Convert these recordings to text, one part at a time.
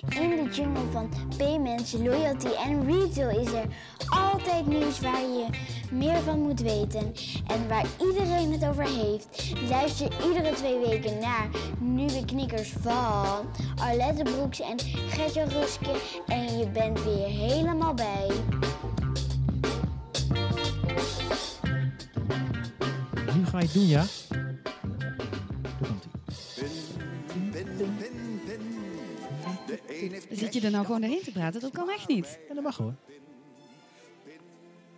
In de jungle van payments, loyalty en retail is er altijd nieuws waar je meer van moet weten en waar iedereen het over heeft. Luister iedere twee weken naar nieuwe knikkers van Arlette Broeks en Gertje Ruske en je bent weer helemaal bij. Nu ga je doen, ja? Zit je er nou gewoon doorheen te praten? Dat kan echt niet. Ja, dat mag hoor.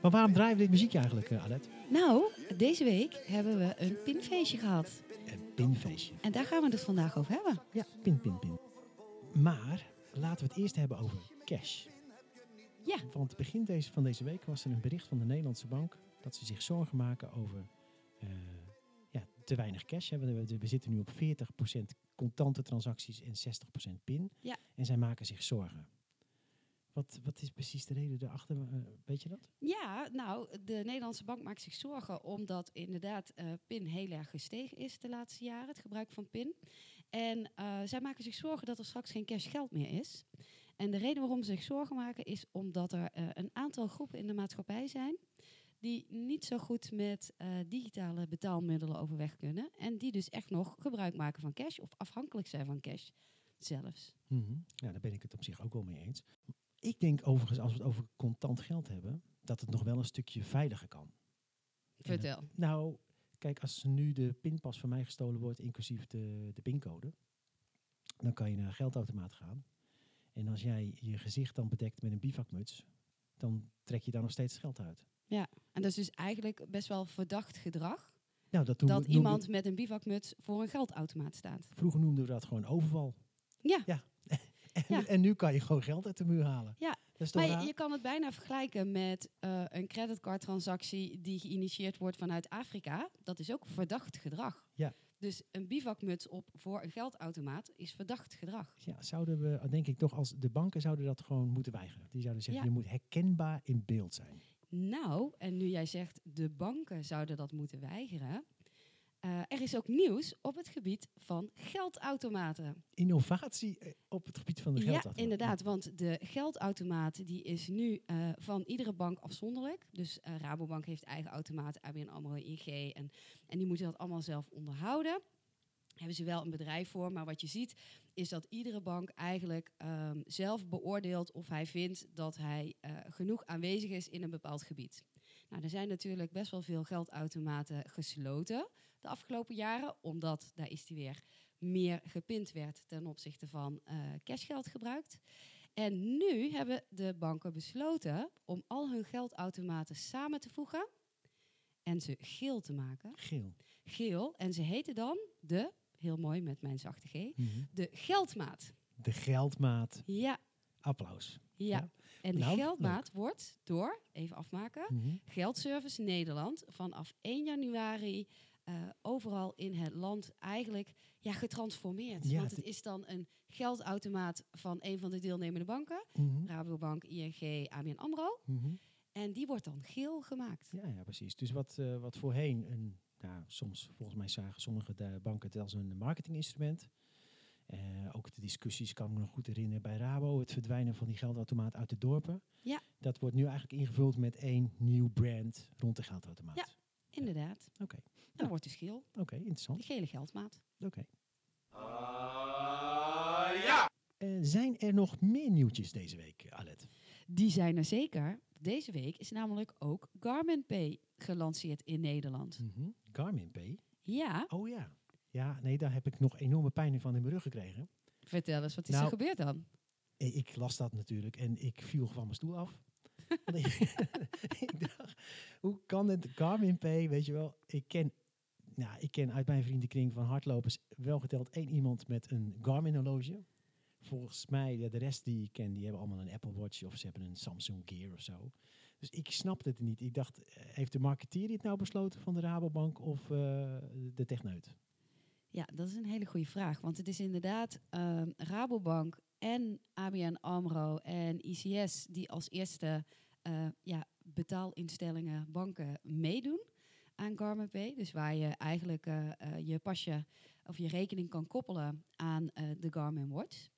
Maar waarom draaien we dit muziekje eigenlijk, uh, Alet? Nou, deze week hebben we een pinfeestje gehad. Een pinfeestje. En daar gaan we het vandaag over hebben. Ja, pin, pin, pin. Maar laten we het eerst hebben over cash. Ja. Want begin deze, van deze week was er een bericht van de Nederlandse bank dat ze zich zorgen maken over te weinig cash. Hè. We, we zitten nu op 40% contante transacties en 60% pin. Ja. En zij maken zich zorgen. Wat, wat is precies de reden daarachter? Uh, weet je dat? Ja, nou, de Nederlandse bank maakt zich zorgen omdat inderdaad uh, PIN heel erg gestegen is de laatste jaren, het gebruik van PIN. En uh, zij maken zich zorgen dat er straks geen cash geld meer is. En de reden waarom ze zich zorgen maken is omdat er een aantal groepen in de maatschappij zijn die niet zo goed met uh, digitale betaalmiddelen overweg kunnen. En die dus echt nog gebruik maken van cash of afhankelijk zijn van cash zelfs. Mm -hmm. Ja, daar ben ik het op zich ook wel mee eens. Ik denk overigens, als we het over contant geld hebben, dat het nog wel een stukje veiliger kan. Vertel. Nou, kijk, als nu de pinpas van mij gestolen wordt, inclusief de, de pincode, dan kan je naar een geldautomaat gaan. En als jij je gezicht dan bedekt met een bivakmuts, dan trek je daar nog steeds geld uit. Ja, en dat is dus eigenlijk best wel verdacht gedrag. Nou, dat, dat iemand met een bivakmuts voor een geldautomaat staat. Vroeger noemden we dat gewoon overval. Ja. ja. en, ja. en, nu kan je gewoon geld uit de muur halen. Ja, dat is maar raar? je, je, kan het bijna vergelijken met uh, een creditcardtransactie die geïnitieerd wordt vanuit Afrika. Dat is ook verdacht gedrag. Ja. Dus een bivakmuts op voor een geldautomaat is verdacht gedrag. Ja, zouden we, denk ik toch, als de banken zouden dat gewoon moeten weigeren. Die zouden zeggen, Ja. je moet herkenbaar in beeld zijn. Nou, en nu jij zegt de banken zouden dat moeten weigeren. Uh, er is ook nieuws op het gebied van geldautomaten. Innovatie eh, op het gebied van de Ja, geldautomaat. inderdaad, want de geldautomaat die is nu uh, van iedere bank afzonderlijk. Dus uh, Rabobank heeft eigen automaat, ABN AMRO, ING en, en die moeten dat allemaal zelf onderhouden. Hebben ze wel een bedrijf voor, maar wat je ziet is dat iedere bank eigenlijk um, zelf beoordeelt of hij vindt dat hij uh, genoeg aanwezig is in een bepaald gebied. Nou, er zijn natuurlijk best wel veel geldautomaten gesloten de afgelopen jaren, omdat daar is die weer meer gepind werd ten opzichte van uh, cashgeld gebruikt. En nu hebben de banken besloten om al hun geldautomaten samen te voegen en ze geel te maken. Geel. Geel. En ze heten dan de, heel mooi met mijn zachte G, Mm -hmm. de geldmaat. De geldmaat. Ja. Applaus. Ja. Ja. En de Nou, geldmaat wordt door, even afmaken, Mm -hmm. Geldservice Nederland vanaf 1 januari uh, overal in het land eigenlijk ja, getransformeerd. Ja, Want het is dan een geldautomaat van een van de deelnemende banken, Mhm. Rabobank, ING, ABN AMRO. Mhm. En die wordt dan geel gemaakt. Ja, ja, precies. Dus wat, eh, wat voorheen, een, nou, soms volgens mij zagen sommige de banken het als een marketinginstrument. Eh, ook de discussies kan ik me nog goed herinneren bij Rabo, het verdwijnen van die geldautomaat uit de dorpen. Ja. Dat wordt nu eigenlijk ingevuld met één nieuw brand rond de geldautomaat. Ja. Inderdaad. Oké, Dan Ja. wordt dus geel. oké, interessant. De gele geldmaat. Oké. Eh, zijn er nog meer nieuwtjes deze week, Alet? Die zijn er zeker. Deze week is namelijk ook Garmin Pay gelanceerd in Nederland. Mhm. Garmin Pay. Ja, Oh ja. Ja, nee, daar heb ik nog enorme pijn van in mijn rug gekregen. vertel eens, wat is Nou, er gebeurd dan? Ik las dat natuurlijk en ik viel van mijn stoel af. Ik, dacht, hoe kan het Garmin Pay, weet je wel? Ik ken, nou, ik ken uit mijn vriendenkring van hardlopers wel geteld één iemand met een Garmin horloge. Volgens mij, ja, de rest die ik ken, die hebben allemaal een Apple Watch of ze hebben een Samsung Gear of zo. Dus ik snapte het niet. Ik dacht, eh, heeft de marketeer dit nou besloten van de Rabobank of eh, de techneut? Ja, dat is een hele goede vraag. Want het is inderdaad ehm, Rabobank en ABN AMRO en ICS die als eerste eh, ja, betaalinstellingen, banken meedoen aan Garmin Pay. Dus waar je eigenlijk je pasje of je rekening kan koppelen aan de Garmin Watch.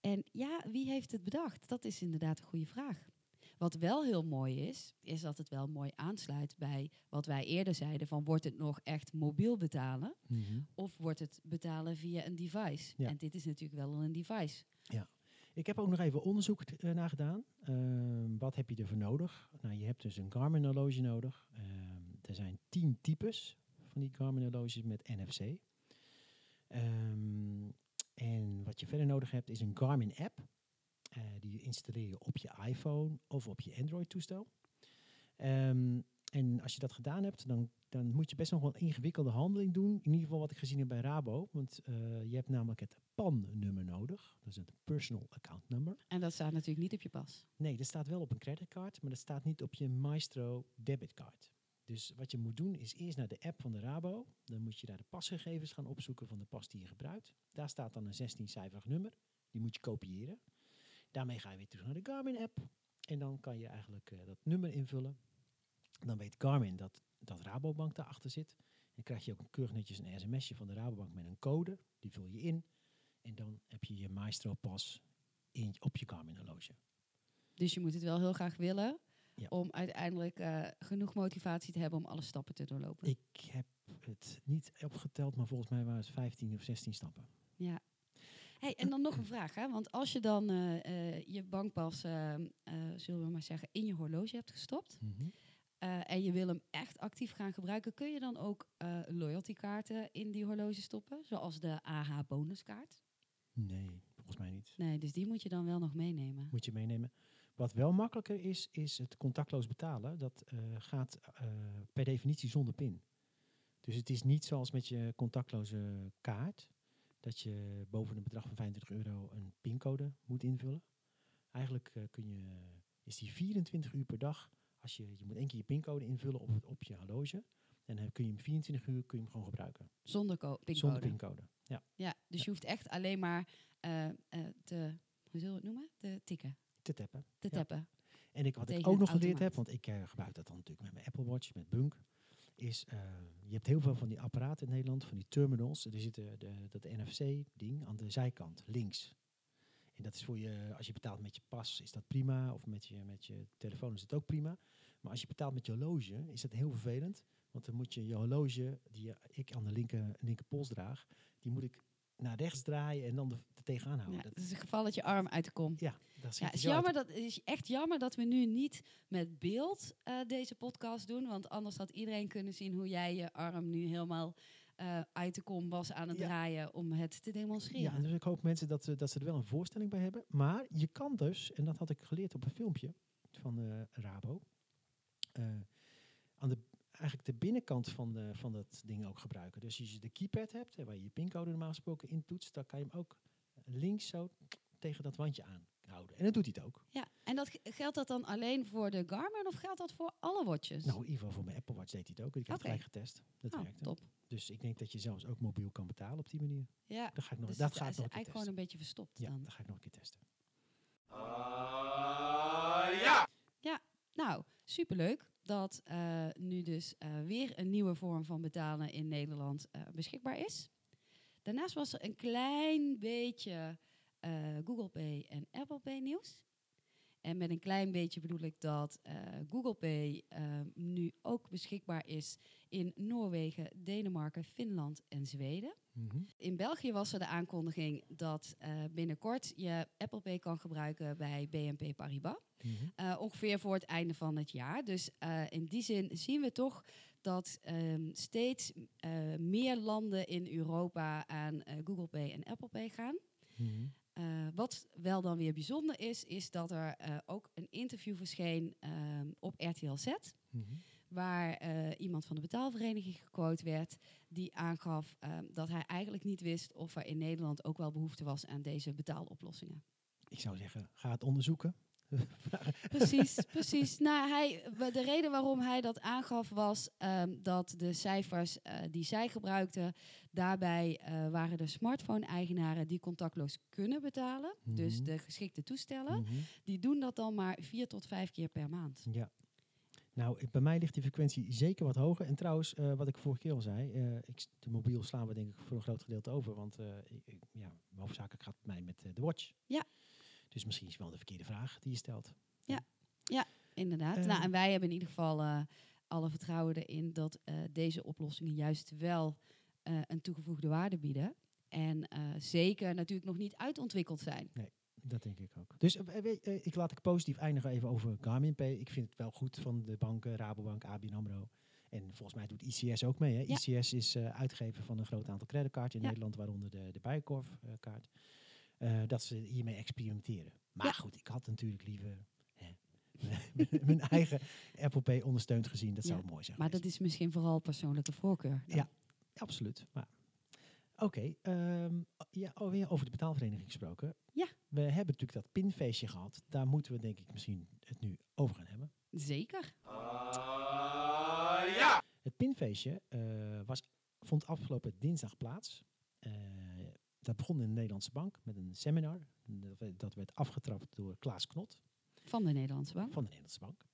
En ja, wie heeft het bedacht? Dat is inderdaad een goede vraag. Wat wel heel mooi is, is dat het wel mooi aansluit bij wat wij eerder zeiden: van wordt het nog echt mobiel betalen Mhm. of wordt het betalen via een device? Ja. En dit is natuurlijk wel een device. Ik heb ook nog even onderzoek uh, naar gedaan. Ehm, wat heb je ervoor nodig? Nou, je hebt dus een Garmin horloge nodig. Ehm, er zijn tien types van die Garmin horloges met NFC. Ehm, en wat je verder nodig hebt is een Garmin app. Eh, die installeer je op je iPhone of op je Android toestel. Ehm, en als je dat gedaan hebt, dan, dan moet je best nog wel een ingewikkelde handeling doen. In ieder geval wat ik gezien heb bij Rabo. Want uh, je hebt namelijk het PAN-nummer nodig. Dat is het Personal Account Number. En dat staat natuurlijk niet op je pas. Nee, dat staat wel op een creditcard, maar dat staat niet op je Maestro debitcard. Dus wat je moet doen is eerst naar de app van de Rabo. Dan moet je daar de pasgegevens gaan opzoeken van de pas die je gebruikt. Daar staat dan een 16-cijferig nummer. Die moet je kopiëren. Daarmee ga je weer terug naar de Garmin-app. En dan kan je eigenlijk uh, dat nummer invullen. Dan weet Garmin dat, dat Rabobank daarachter zit. Dan krijg je ook keurig netjes een sms'je van de Rabobank met een code. Die vul je in. En dan heb je je Maestro-pas in, op je Garmin-horloge. Dus je moet het wel heel graag willen Ja. om uiteindelijk uh, genoeg motivatie te hebben om alle stappen te doorlopen. Ik heb het niet opgeteld, maar volgens mij waren het 15 of 16 stappen. Ja. Hey, en dan nog een vraag, hè? want als je dan uh, uh, je bankpas, uh, zullen we maar zeggen, in je horloge hebt gestopt Mm -hmm. en je wil hem echt actief gaan gebruiken, kun je dan ook loyaltykaarten in die horloge stoppen, zoals de AH bonuskaart? Nee, volgens mij niet. Nee, dus die moet je dan wel nog meenemen. Moet je meenemen. Wat wel makkelijker is, is het contactloos betalen. Dat gaat per definitie zonder pin. Dus het is niet zoals met je contactloze kaart dat je boven een bedrag van 25 euro een pincode moet invullen. Eigenlijk uh, kun je, is die 24 uur per dag, als je, je moet één keer je pincode invullen op, op je horloge. En dan kun je hem 24 uur kun je hem gewoon gebruiken. Zonder pincode? Zonder pincode, ja. Ja, dus ja. je hoeft echt alleen maar uh, uh, te, hoe zullen we het noemen? Te tikken. Te tappen. Te tappen. Ja. En ik, wat Tegen ik ook nog geleerd heb, want ik gebruik dat dan natuurlijk met mijn Apple Watch, met Bunk, is, uh, je hebt heel veel van die apparaten in Nederland, van die terminals. Er zit de, de, dat NFC-ding aan de zijkant, links. En dat is voor je, als je betaalt met je pas, is dat prima. Of met je, met je telefoon is het ook prima. Maar als je betaalt met je horloge, is dat heel vervelend. Want dan moet je je horloge, die ik aan de linker, linker pols draag, die moet ik naar rechts draaien en dan er tegenaan houden. Ja, dat het is het geval dat je arm uit de kom. Ja, dat Ja, het is, jammer dat, is echt jammer dat we nu niet met beeld uh, deze podcast doen. Want anders had iedereen kunnen zien hoe jij je arm nu helemaal uh, uit de kom was aan het Ja. draaien om het te demonstreren. Ja, dus ik hoop mensen dat, ze- dat ze er wel een voorstelling bij hebben. Maar je kan dus, en dat had ik geleerd op een filmpje van eh, Rabo, eh, aan de, eigenlijk de binnenkant van, de, van dat ding ook gebruiken. Dus als je de keypad hebt, waar je je pincode normaal gesproken intoetst, dan kan je hem ook links zo tegen dat wandje aanhouden. En dat doet hij het ook. Ja, en dat, geldt dat dan alleen voor de Garmin of geldt dat voor alle watches? Nou, in ieder geval voor mijn Apple Watch deed hij het ook. Ik heb het gelijk getest. Dat Oh, werkte. top. Dus ik denk dat je zelfs ook mobiel kan betalen op die manier. Ja, Dat ga ik nog, dus dat het ga ik is nog een keer eigenlijk gewoon een beetje verstopt Ja, dan. dat ga ik nog een keer testen. Nou, superleuk dat eh, nu dus eh, weer een nieuwe vorm van betalen in Nederland eh, beschikbaar is. Daarnaast was er een klein beetje Google Pay en Apple Pay nieuws. En met een klein beetje bedoel ik dat Google Pay nu ook beschikbaar is in Noorwegen, Denemarken, Finland en Zweden. Mhm. In België was er de aankondiging dat eh, binnenkort je Apple Pay kan gebruiken bij BNP Paribas. Mhm. Uh, ongeveer voor het einde van het jaar. Dus uh, in die zin zien we toch dat um, steeds meer landen in Europa aan Google Pay en Apple Pay gaan. Mhm. Uh, wat wel dan weer bijzonder is, is dat er uh, ook een interview verscheen um, op RTL Z. Waar uh, iemand van de betaalvereniging gequote werd, die aangaf um, dat hij eigenlijk niet wist of er in Nederland ook wel behoefte was aan deze betaaloplossingen. Ik zou zeggen, ga het onderzoeken. Precies, precies. Nou, hij, de reden waarom hij dat aangaf was um, dat de cijfers uh, die zij gebruikten, daarbij uh, waren de smartphone-eigenaren die contactloos kunnen betalen, mm -hmm. dus de geschikte toestellen, mm -hmm. die doen dat dan maar vier tot vijf keer per maand. Ja. Nou, ik- bij mij ligt die frequentie zeker wat hoger. En trouwens, eh, wat ik vorige keer al zei, eh, ik, de mobiel slaan we denk ik voor een groot gedeelte over. Want eh, ik, ja, hoofdzakelijk gaat het mij met de watch. Ja. Dus misschien is wel de verkeerde vraag die je stelt. Inderdaad. Eh. nou, en wij hebben in ieder geval alle vertrouwen erin dat deze oplossingen juist wel een toegevoegde waarde bieden. En zeker natuurlijk nog niet uitontwikkeld zijn. Dat denk ik ook. Dus eh, eh, ik laat ik positief eindigen even over Garmin Pay. Ik vind het wel goed van de banken, Rabobank, ABN AMRO. En volgens mij doet ICS ook mee. Hè? Ja. ICS is uitgever van een groot aantal creditcards in Ja. Nederland, waaronder de, de Bijenkorf-kaart. Dat ze hiermee experimenteren. Maar Ja. goed, ik had natuurlijk liever hè, mijn eigen Apple Pay ondersteund gezien. Dat zou mooi zijn Maar dat is misschien vooral persoonlijke voorkeur. dan. Ja. Absoluut. Maar Oké, ehm, ja, alweer over de betaalvereniging gesproken. Ja. We hebben natuurlijk dat pinfeestje gehad. Daar moeten we denk ik misschien het nu over gaan hebben. Zeker. Het pinfeestje eh, was, vond afgelopen dinsdag plaats. Eh, dat begon in de Nederlandse Bank met een seminar. Dat werd, dat werd afgetrapt door Klaas Knot Van de Nederlandse Bank. van de Nederlandse Bank.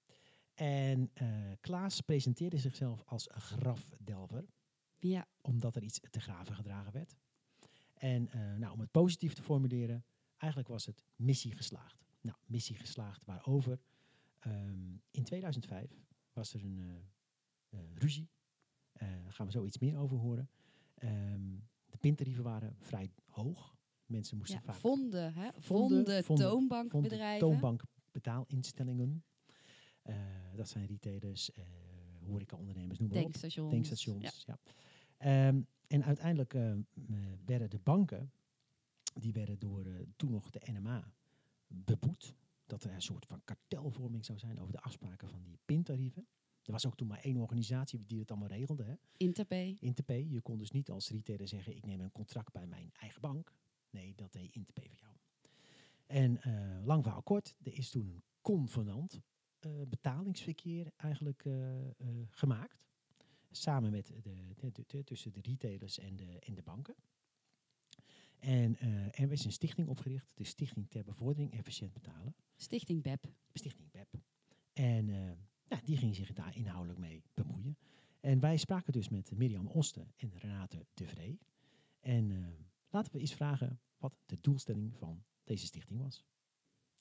En eh, Klaas presenteerde zichzelf als grafdelver. Ja, omdat er iets te graven gedragen werd. En eh, nou, om het positief te formuleren, eigenlijk was het missie geslaagd. Nou, missie geslaagd waarover? Ehm, in 2005 was er een eh, eh, ruzie. Daar gaan we zo iets meer over horen. Ehm, de pintarieven waren vrij hoog. Mensen moesten ja. vaak vonden, hè? Vonden, Vonden, vonden, toonbankbedrijven. toonbank betaalinstellingen. Eh, dat zijn retailers, eh horecaondernemers, noem maar op. Tankstations. Tankstations, Ja. ja. Ehm, en uiteindelijk eh, eh, werden de banken, die werden door eh, toen nog de NMA beboet. Dat er een soort van kartelvorming zou zijn over de afspraken van die pintarieven. Er was ook toen maar één organisatie die het allemaal regelde, hè? Interpay. Interpay. Je kon dus niet als retailer zeggen, ik neem een contract bij mijn eigen bank. Nee, dat deed Interpay voor jou. En lang verhaal kort, er is toen een convenant betalingsverkeer eigenlijk gemaakt. Samen met de, de, de- de- tussen de retailers en de, en de banken. En eh, er is een stichting opgericht, de Stichting ter Bevordering Efficiënt Betalen. Stichting BEP. Stichting BEP. En eh, nou, die ging zich daar inhoudelijk mee bemoeien. En wij spraken dus met Mirjam Osten en Renate de Vree. En eh, laten we eens vragen wat de doelstelling van deze stichting was.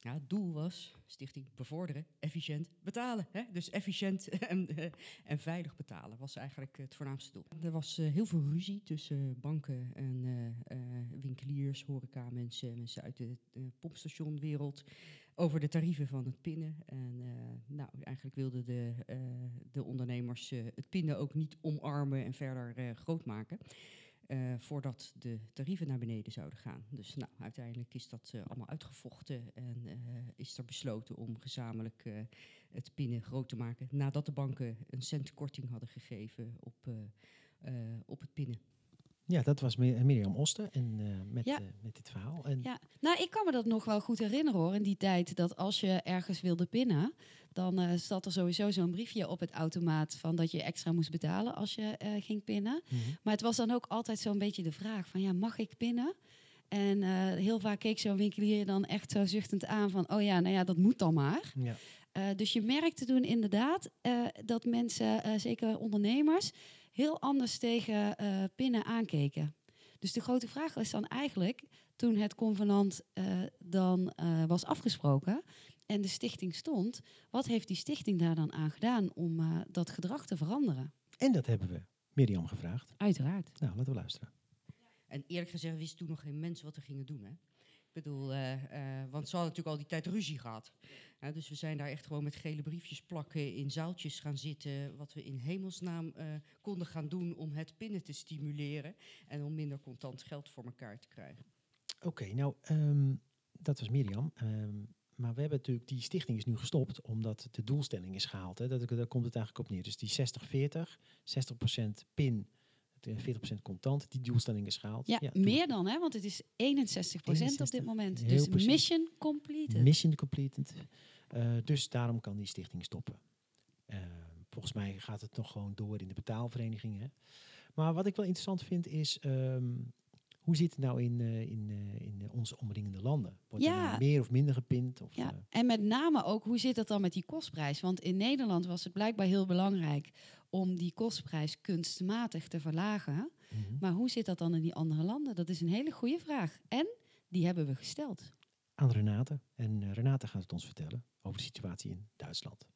Ja, het doel was stichting bevorderen, efficiënt betalen. Hè? Dus efficiënt en, eh, en veilig betalen was eigenlijk het voornaamste doel. Er was eh, heel veel ruzie tussen banken en eh, winkeliers, horeca, mensen, mensen uit de pompstationwereld over de tarieven van het pinnen. En nou, eigenlijk wilden de, de ondernemers het pinnen ook niet omarmen en verder groot maken. Eh, voordat de tarieven naar beneden zouden gaan. Dus nou, uiteindelijk is dat eh, allemaal uitgevochten en eh, is er besloten om gezamenlijk eh, het pinnen groot te maken. Nadat de banken een cent korting hadden gegeven op, eh, eh, op het pinnen. Ja, dat was Mir- Mirjam Osten en, eh, met, Ja. met dit verhaal. En Ja, nou, ik kan me dat nog wel goed herinneren hoor. In die tijd dat als je ergens wilde pinnen, dan eh, zat er sowieso zo'n briefje op het automaat van dat je extra moest betalen als je eh, ging pinnen. Mhm. Maar het was dan ook altijd zo'n beetje de vraag van ja, mag ik pinnen? En eh, heel vaak keek zo'n winkelier dan echt zo zuchtend aan van oh ja, nou ja, dat moet dan maar. ja. Dus je merkte toen inderdaad dat mensen, zeker ondernemers, heel anders tegen pinnen aankeken. Dus de grote vraag is dan eigenlijk, toen het convenant dan was afgesproken en de stichting stond, wat heeft die stichting daar dan aan gedaan om eh, dat gedrag te veranderen? En dat hebben we Mirjam gevraagd. Uiteraard. Nou, laten we luisteren. En eerlijk gezegd wist toen nog geen mens wat we gingen doen. Hè? Ik bedoel, eh, eh, want ze hadden natuurlijk al die tijd ruzie gehad. Ja, dus we zijn daar echt gewoon met gele briefjes plakken in zaaltjes gaan zitten. Wat we in hemelsnaam eh, konden gaan doen om het pinnen te stimuleren. En om minder contant geld voor elkaar te krijgen. Oké, nou, ehm, dat was Mirjam. Ehm, maar we hebben natuurlijk, die stichting is nu gestopt omdat de doelstelling is gehaald. Hè. Dat, daar komt het eigenlijk op neer. Dus die 60-40, 60% pin, eh, 40% contant, die doelstelling is gehaald. Ja, meer dan, hè? want het is 61% op dit 61, moment. heel Dus precies. mission completed. Mission completed. Eh, dus daarom kan die stichting stoppen. Eh, volgens mij gaat het nog gewoon door in de betaalvereniging. Hè. Maar wat ik wel interessant vind is, ehm, Hoe zit het nou in, eh, in, eh, in eh, onze omringende landen? Wordt er Ja. nou meer of minder gepind? Of, Ja, en met name ook, hoe zit dat dan met die kostprijs? Want in Nederland was het blijkbaar heel belangrijk om die kostprijs kunstmatig te verlagen. mhm. Maar hoe zit dat dan in die andere landen? Dat is een hele goede vraag. En die hebben we gesteld. Aan Renate. En Renate gaat het ons vertellen over de situatie in Duitsland.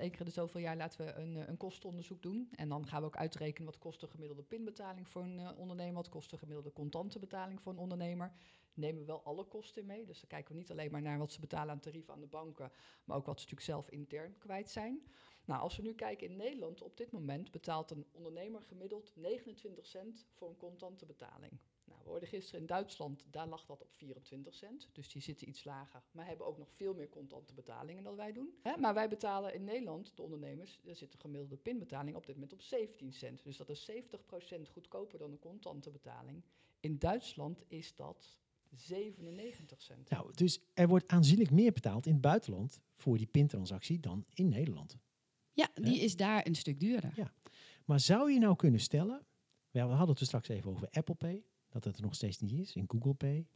In de zoveel jaar laten we een, eh, een kostenonderzoek doen. En dan gaan we ook uitrekenen wat kost de gemiddelde pinbetaling voor een eh, ondernemer, wat kost de gemiddelde contante betaling voor een ondernemer. Nemen we wel alle kosten mee. Dus dan kijken we niet alleen maar naar wat ze betalen aan tarieven aan de banken, maar ook wat ze natuurlijk zelf intern kwijt zijn. Nou, als we nu kijken in Nederland, op dit moment betaalt een ondernemer gemiddeld 29 cent voor een contante betaling. Nou, we hoorden gisteren in Duitsland, daar lag dat op 24 cent. Dus die zitten iets lager, maar hebben ook nog veel meer contante betalingen dan wij doen. Hè, maar wij betalen in Nederland, de ondernemers, daar zit de gemiddelde pinbetaling op dit moment op 17 cent. Dus dat is 70% goedkoper dan een contante betaling. In Duitsland is dat 97 cent. Nou, dus er wordt aanzienlijk meer betaald in het buitenland voor die pintransactie dan in Nederland. Ja, die is daar een stuk duurder. Ja. Maar zou je nou kunnen stellen, we hadden het er straks even over Apple Pay, dat het er nog steeds niet is, in Google Pay,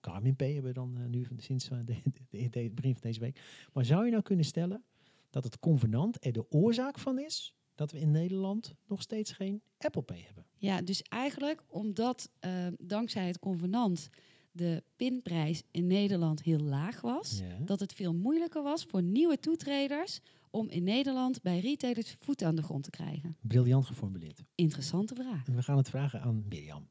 Garmin Pay hebben we dan eh, nu sinds eh, de, de- de- het begin van deze week. Maar zou je nou kunnen stellen dat het convenant er de oorzaak van is dat we in Nederland nog steeds geen Apple Pay hebben? Ja, dus eigenlijk omdat eh, dankzij het convenant de pinprijs in Nederland heel laag was, Ja. dat het veel moeilijker was voor nieuwe toetreders om in Nederland bij retailers voet aan de grond te krijgen. Briljant geformuleerd. Interessante vraag. En we gaan het vragen aan Mirjam.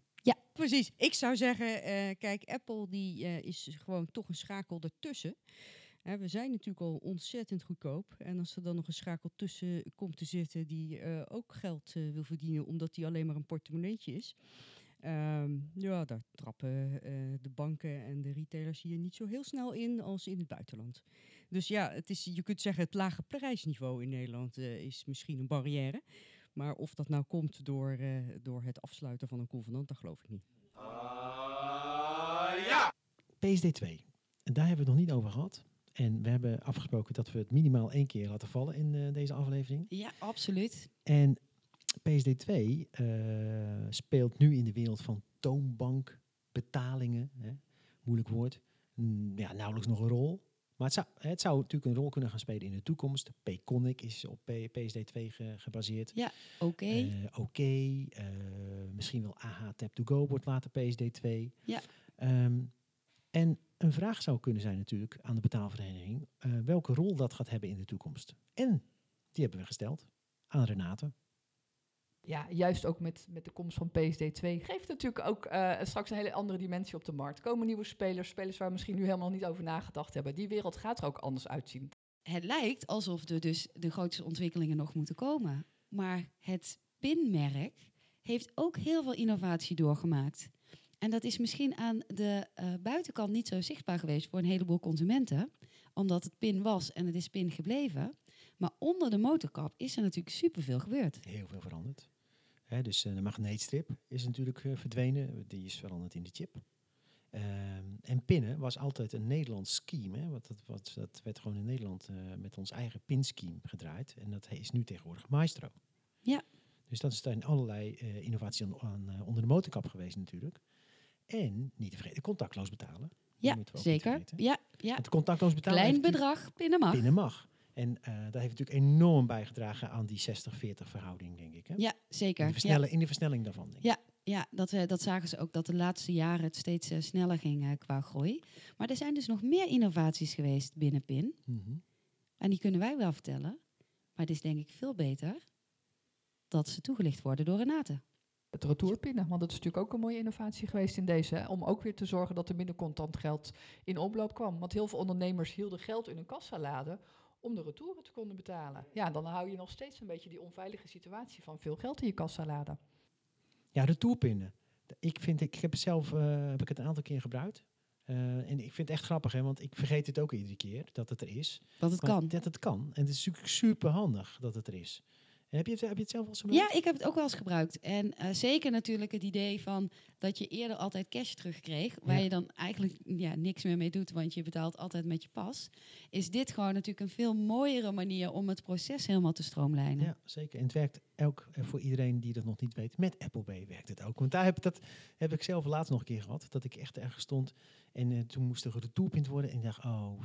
Precies. Ik zou zeggen, eh, kijk, Apple die eh, is gewoon toch een schakel ertussen. We zijn natuurlijk al ontzettend goedkoop. En als er dan nog een schakel tussen komt te zitten die eh, ook geld wil verdienen, omdat die alleen maar een portemonneetje is. ehm, ja, daar trappen de banken en de retailers hier niet zo heel snel in als in het buitenland. Dus ja, het is, je kunt zeggen, het lage prijsniveau in Nederland is misschien een barrière. Maar of dat nou komt door, eh, door het afsluiten van een convenant, dat geloof ik niet. PSD 2. En daar hebben we het nog niet over gehad. En we hebben afgesproken dat we het minimaal één keer laten vallen in eh, deze aflevering. Ja, absoluut. En PSD 2 eh, speelt nu in de wereld van toonbankbetalingen, hè, moeilijk woord, mm, ja, nauwelijks nog een rol. Maar het zou, het zou natuurlijk een rol kunnen gaan spelen in de toekomst. Payconic is op P- PSD 2 ge- gebaseerd. Oké. Eh, Oké, eh, misschien wel AH Tap to Go wordt later PSD 2. Ja. Ehm, en een vraag zou kunnen zijn natuurlijk aan de betaalvereniging eh, welke rol dat gaat hebben in de toekomst. En die hebben we gesteld aan Renate. Ja, juist ook met, met de komst van PSD2 geeft natuurlijk ook eh, straks een hele andere dimensie op de markt. Komen nieuwe spelers, spelers waar we misschien nu helemaal niet over nagedacht hebben. Die wereld gaat er ook anders uitzien. Het lijkt alsof er dus de grootste ontwikkelingen nog moeten komen. Maar het pinmerk heeft ook heel veel innovatie doorgemaakt. En dat is misschien aan de eh, buitenkant niet zo zichtbaar geweest voor een heleboel consumenten. Omdat het pin was en het is pin gebleven. Maar onder de motorkap is er natuurlijk superveel gebeurd. Heel veel veranderd. Hè, dus eh, de magneetstrip is natuurlijk eh, verdwenen. Die is veranderd in de chip. Ehm, en pinnen was altijd een Nederlands scheme. Hè, want dat, wat, dat werd gewoon in Nederland eh, met ons eigen pinscheme gedraaid. En dat is nu tegenwoordig Maestro. Ja. Dus dat is dan allerlei eh, innovatie aan, aan, onder de motorkap geweest natuurlijk. En niet te vergeten, contactloos betalen. Ja, zeker. Ja, ja. Want contactloos betalen Klein bedrag, pinnen mag. Binnen mag. En eh, dat heeft natuurlijk enorm bijgedragen aan die 60-40 verhouding, denk ik. Hè? Ja, in, zeker. de Ja. versnellen, in de versnelling daarvan. Denk ik. Ja, ja dat, eh, dat zagen ze ook, dat de laatste jaren het steeds eh, sneller ging qua groei. Maar er zijn dus nog meer innovaties geweest binnen PIN. Mhm. En die kunnen wij wel vertellen. Maar het is denk ik veel beter dat ze toegelicht worden door Renate. Het retourpinnen, want dat is natuurlijk ook een mooie innovatie geweest in deze. Hè, om ook weer te zorgen dat er minder contant geld in omloop kwam. Want heel veel ondernemers hielden geld in hun kassaladen om de retouren te kunnen betalen. Ja, dan hou je nog steeds een beetje die onveilige situatie van veel geld in je kassaladen. Ja, retourpinnen. Ik, vind, ik heb het zelf eh, heb ik het een aantal keer gebruikt. Eh, en ik vind het echt grappig, hè, want ik vergeet het ook iedere keer dat het er is. Dat het Maar kan. Dat het kan. En het is natuurlijk super handig dat het er is. Heb, je het, heb je het zelf wel eens gebruikt? Ja, ik heb het ook wel eens gebruikt. En eh, zeker natuurlijk het idee van dat je eerder altijd cash terugkreeg, waar Ja. je dan eigenlijk ja, niks meer mee doet, want je betaalt altijd met je pas. Is dit gewoon natuurlijk een veel mooiere manier om het proces helemaal te stroomlijnen. Ja, zeker. En het werkt ook eh, voor iedereen die dat nog niet weet. Met Apple Pay werkt het ook. Want daar heb, dat heb ik zelf laatst nog een keer gehad. Dat ik echt ergens stond. En eh, toen moest er retourpint worden. En ik dacht, oh.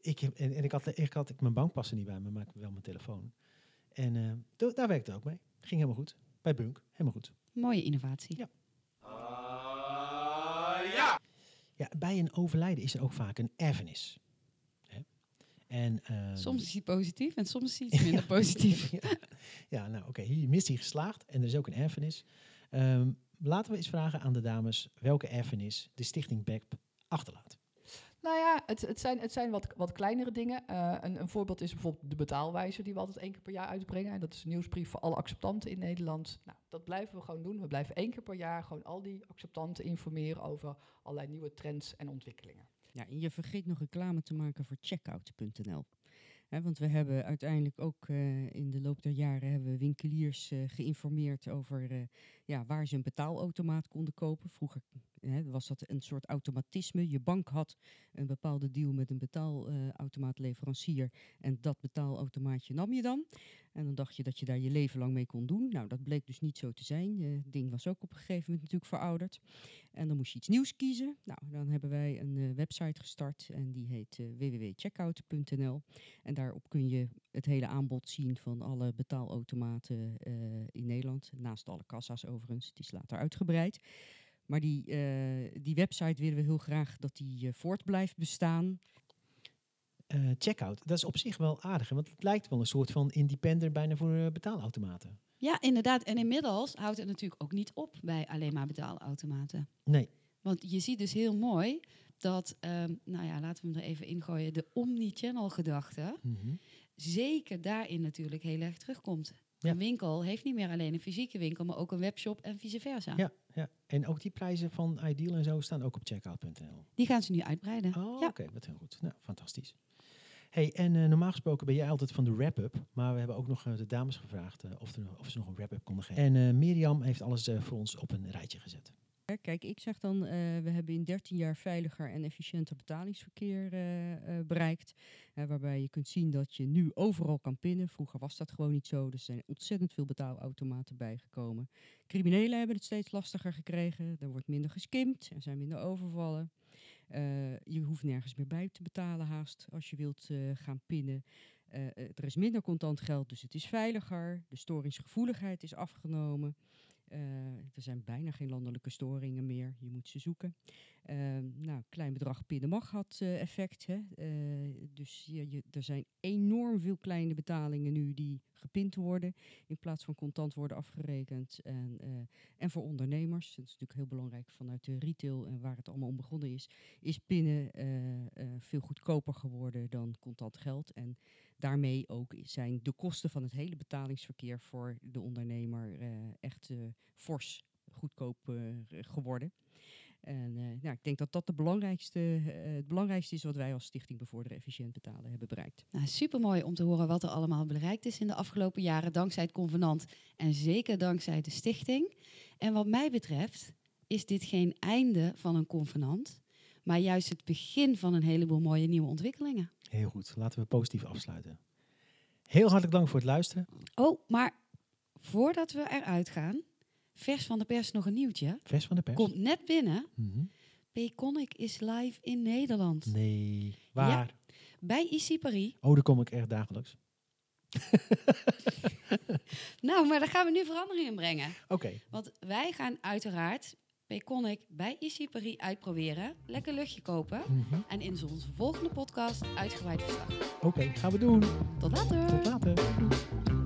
Ik heb, en, en ik, had, ik had ik mijn bankpassen niet bij me, maar ik wel mijn telefoon. En eh, do- daar werkte het ook mee. Ging helemaal goed. Bij Bunk. Helemaal goed. Mooie innovatie. Ja. Ja, bij een overlijden is er ook vaak een erfenis. Hè? En, ehm, Soms is hij positief en soms is hij iets minder positief. ja. ja, nou oké, hier mist hij geslaagd en er is ook een erfenis. Ehm, laten we eens vragen aan de dames welke erfenis de stichting BEP achterlaat. Nou ja, het, het zijn, het zijn wat, wat kleinere dingen. Eh, een, een voorbeeld is bijvoorbeeld de betaalwijzer die we altijd één keer per jaar uitbrengen. En dat is een nieuwsbrief voor alle acceptanten in Nederland. Nou, dat blijven we gewoon doen. We blijven één keer per jaar gewoon al die acceptanten informeren over allerlei nieuwe trends en ontwikkelingen. Ja, en je vergeet nog reclame te maken voor checkout.nl. Want we hebben uiteindelijk ook eh, in de loop der jaren hebben we winkeliers eh, geïnformeerd over ja, waar ze een betaalautomaat konden kopen. Vroeger hè, was dat een soort automatisme. Je bank had een bepaalde deal met een betaalautomaatleverancier en dat betaalautomaatje nam je dan. En dan dacht je dat je daar je leven lang mee kon doen. Nou, dat bleek dus niet zo te zijn. Het ding was ook op een gegeven moment natuurlijk verouderd. En dan moest je iets nieuws kiezen. Nou, dan hebben wij een eh, website gestart en die heet eh, www.checkout.nl. En daarop kun je het hele aanbod zien van alle betaalautomaten eh, in Nederland. Naast alle kassa's overigens, die is later uitgebreid. Maar die, eh, die website willen we heel graag dat die eh, voort blijft bestaan. Eh, checkout, dat is op zich wel aardig, want het lijkt wel een soort van independent bijna voor betaalautomaten. Ja, inderdaad. En inmiddels houdt het natuurlijk ook niet op bij alleen maar betaalautomaten. Nee, Want je ziet dus heel mooi dat, ehm, nou ja, laten we hem er even ingooien, de omni-channel gedachte Mhm. zeker daarin natuurlijk heel erg terugkomt. Ja. Een winkel heeft niet meer alleen een fysieke winkel, maar ook een webshop en vice versa. Ja, ja. En ook die prijzen van Ideal en zo staan ook op checkout.nl. Die gaan ze nu uitbreiden. Oh, ja. oké, wat heel goed. Nou, fantastisch. Hey, en eh, normaal gesproken ben jij altijd van de wrap-up, maar we hebben ook nog eh, de dames gevraagd eh, of, er, of ze nog een wrap-up konden geven. En Mirjam heeft alles voor ons op een rijtje gezet. Kijk, ik zeg dan, eh, we hebben in 13 jaar veiliger en efficiënter betalingsverkeer eh, eh, bereikt. Waarbij je kunt zien dat je nu overal kan pinnen. Vroeger was dat gewoon niet zo. Er zijn ontzettend veel betaalautomaten bijgekomen. Criminelen hebben het steeds lastiger gekregen. Er wordt minder geskimd, er zijn minder overvallen. Je hoeft nergens meer bij te betalen haast als je wilt gaan pinnen. Er is minder contant geld, dus het is veiliger. De storingsgevoeligheid is afgenomen. Eh, er zijn bijna geen landelijke storingen meer. Je moet ze zoeken. Ehm, nou, klein bedrag pinnen mag had eh, effect. Hè? Eh, dus je, er zijn enorm veel kleine betalingen nu die gepind worden. In plaats van contant worden afgerekend. En, en voor ondernemers, dat is natuurlijk heel belangrijk vanuit de retail en waar het allemaal om begonnen is, is pinnen veel goedkoper geworden dan contant geld. En daarmee ook zijn de kosten van het hele betalingsverkeer voor de ondernemer echt eh, fors goedkoop eh, geworden. En eh, nou, ik denk dat dat de belangrijkste, het belangrijkste is wat wij als Stichting Bevorderen Efficiënt Betalen hebben bereikt. Nou, Super mooi om te horen wat er allemaal bereikt is in de afgelopen jaren, dankzij het convenant en zeker dankzij de stichting. En wat mij betreft is dit geen einde van een convenant, maar juist het begin van een heleboel mooie nieuwe ontwikkelingen. Heel goed, laten we positief afsluiten. Heel hartelijk dank voor het luisteren. Oh, maar voordat we eruit gaan, vers van de pers nog een nieuwtje. Vers van de pers. Komt net binnen. Mhm. Payconic is live in Nederland. Nee, waar? Bij IC Paris. Oh, daar kom ik echt dagelijks. Nou, maar daar gaan we nu verandering in brengen. Oké, Want wij gaan uiteraard Payconic bij IC Paris uitproberen. Lekker luchtje kopen. Mhm. En in onze volgende podcast uitgebreid verslag. oké, gaan we doen. Tot later! Tot later.